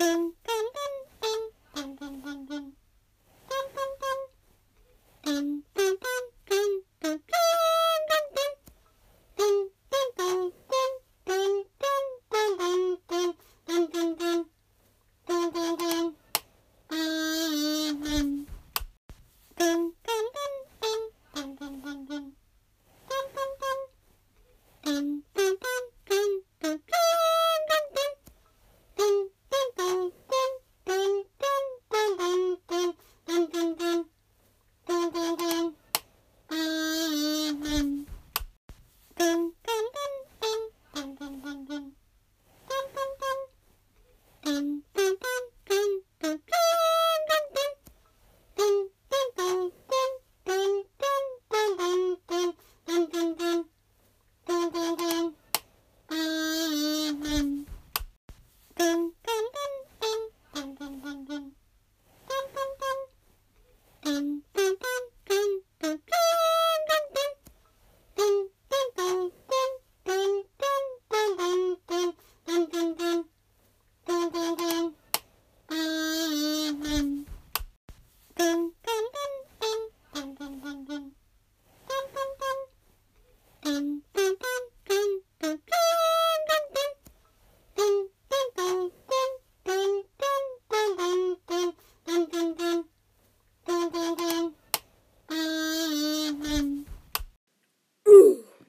噔噔噔